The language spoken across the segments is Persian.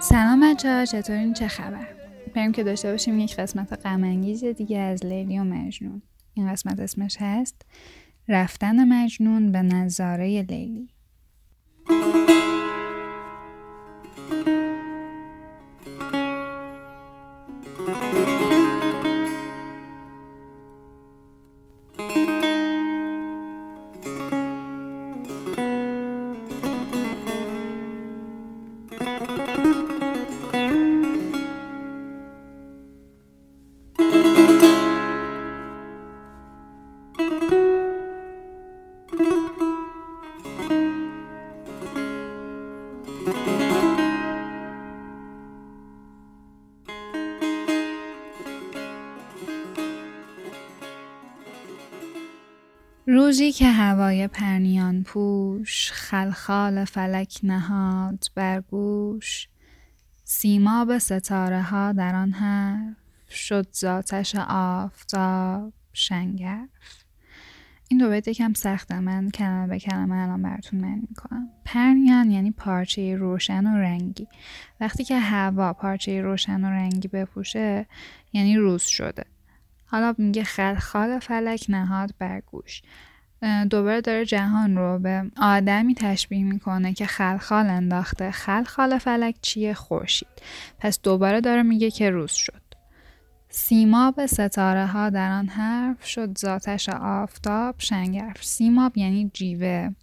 سلام بچه ها چطورین؟ چه خبر؟ بریم که داشته باشیم یک قسمت غمانگیز دیگه از لیلی و مجنون. این قسمت اسمش هست رفتن مجنون به نظاره لیلی. روزی که هوای پرنیان پوش خلخال فلک نهاد بر گوش. به ستاره ها در آن حرف شد ذاتش آفتاب شنگرف. این دو بیت یکم سخته من کلمه به کلمه الان براتون معنی می‌کنم. پرنیان یعنی پارچه روشن و رنگی. وقتی که هوا پارچه روشن و رنگی بپوشه یعنی روز شده. حالا میگه خلخال فلک نهاد بر گوش. دوباره داره جهان رو به آدمی تشبیه می‌کنه که خلخال انداخته. خلخال فلک چیه؟ خورشید. پس دوباره داره میگه که روز شد. سیماب ستاره ها در آن حرف شد ذاتش آفتاب شنگرف سیماب یعنی جیوه.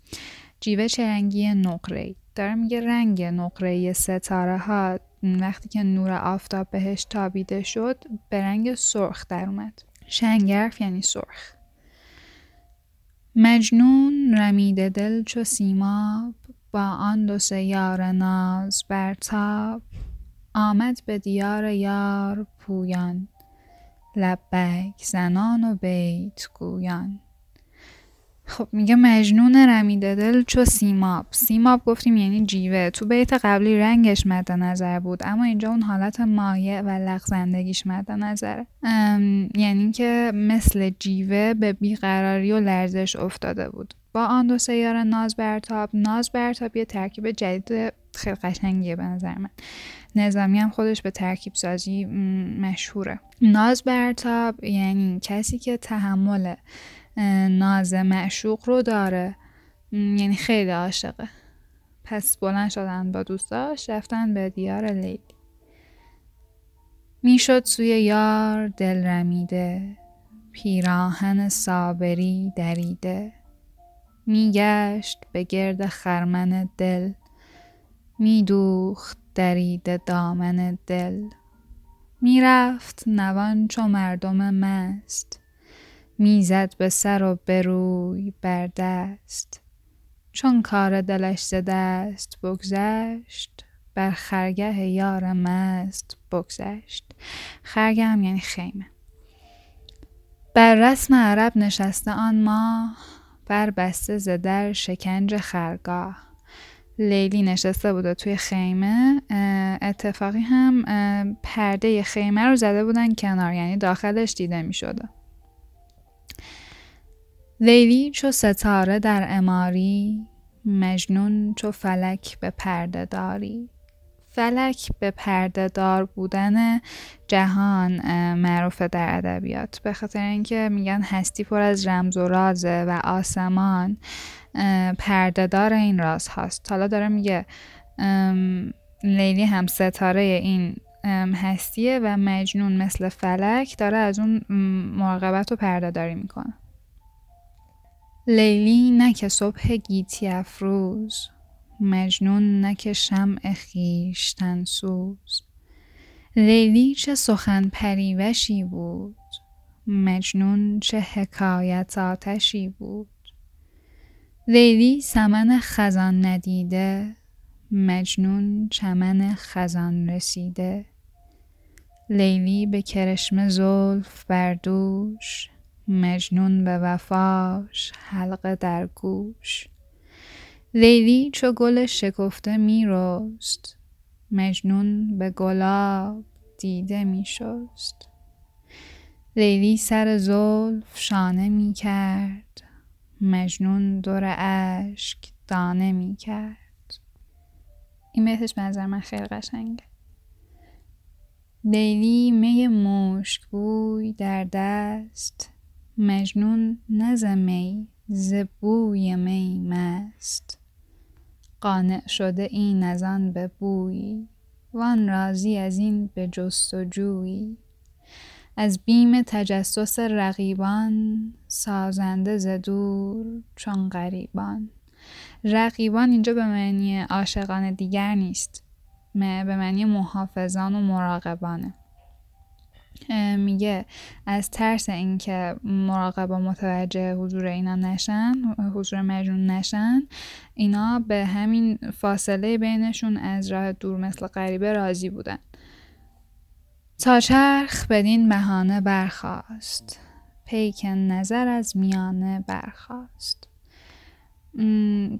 جیوه چه رنگی نقره داره میگه رنگ نقره ستاره ها وقتی که نور آفتاب بهش تابیده شد به رنگ سرخ در اومد. شنگرف یعنی سرخ. مجنون رمیده دل چو سیماب با آن دو سیار ناز برتاب آمد به دیار یار پویان لبک زنان و بیت گویان. خب میگه مجنون رمیده دل چو سیماب. سیماب گفتیم یعنی جیوه. تو بیت قبلی رنگش مد نظر بود اما اینجا اون حالت مایع و لغزندگیش مد نظره یعنی که مثل جیوه به بیقراری و لرزش افتاده بود. با آن دو سیار ناز برتاب. ناز برتاب یه ترکیب جدید خیلی قشنگیه به نظر من. نظامی هم خودش به ترکیب سازی مشهوره. ناز برتاب یعنی کسی که تحمل ناز معشوق رو داره. یعنی خیلی عاشقه. پس بلند شدن با دوستاش رفتن به دیار لیلی. می‌شد سوی یار دل رمیده. پیراهن صابری دریده. میگشت به گرد خرمن دل. میدوخت دریده دامن دل. می‌رفت نوان چو مردم مست. می‌زد به سر و بروی بر دست. چون کار دلش ز دست بگذشت بر خرگه یار مست بگذشت. خرگه هم یعنی خیمه. بر رسم عرب نشسته آن ماه بر بسته ز در شکنج خرگاه. لیلی نشسته بوده توی خیمه اتفاقی هم پرده خیمه رو زده بودن کنار یعنی داخلش دیده می شده لیلی چو ستاره در اماری مجنون چو فلک به پرده داری. فلک به پرده دار بودن جهان معروف در ادبیات. به خاطر اینکه میگن هستی پر از رمز و رازه و آسمان پرده دار این راز هاست. حالا داره میگه لیلی هم ستاره این هستیه و مجنون مثل فلک داره از اون مراقبت و پرده داری می‌کنه. لیلی نه که صبح گیتی افروز. مجنون نه که شمع سوز. لیلی چه سخن پریوشی بود مجنون چه حکایت آتشی بود. لیلی سمن خزان ندیده مجنون چمن خزان رسیده. لیلی به کرشم زلف بر دوش مجنون به وفاش حلقه در گوش. لیلی چو گل شکفته می رست مجنون به گلاب دیده می شست لیلی سر زلف شانه می کرد مجنون دور اشک دانه می کرد این بیتش به نظر من خیلی قشنگه. لیلی می مشک بوی در دست مجنون نز می ز بوی می مست. قانع شده این از آن به بوی وان راضی از این به جستجویی از بیم تجسس رقیبان سازنده ز دور چون غریبان. رقیبان اینجا به معنی عاشقان دیگر نیست به معنی محافظان و مراقبانه. میگه از ترس اینکه مراقبا متوجه حضور اینا نشن حضور مجنون نشن اینا به همین فاصله بینشون از راه دور مثل غریبه راضی بودن. تا چرخ بدین بهانه برخواست پیک نظر از میانه برخواست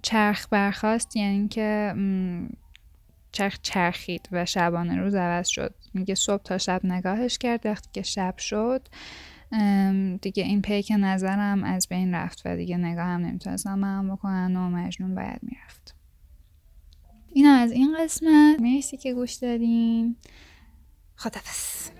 چرخ برخواست یعنی که چرخ چرخید و شبانه روز عوض شد. میگه صبح تا شب نگاهش کرد. وقتی که شب شد دیگه این پیک نظرم از بین رفت و دیگه نگاه هم نمی‌تونستم من بکنن و مجنون باید می‌رفت. اینا از این قسمت. مرسی که گوش دادین. خدافز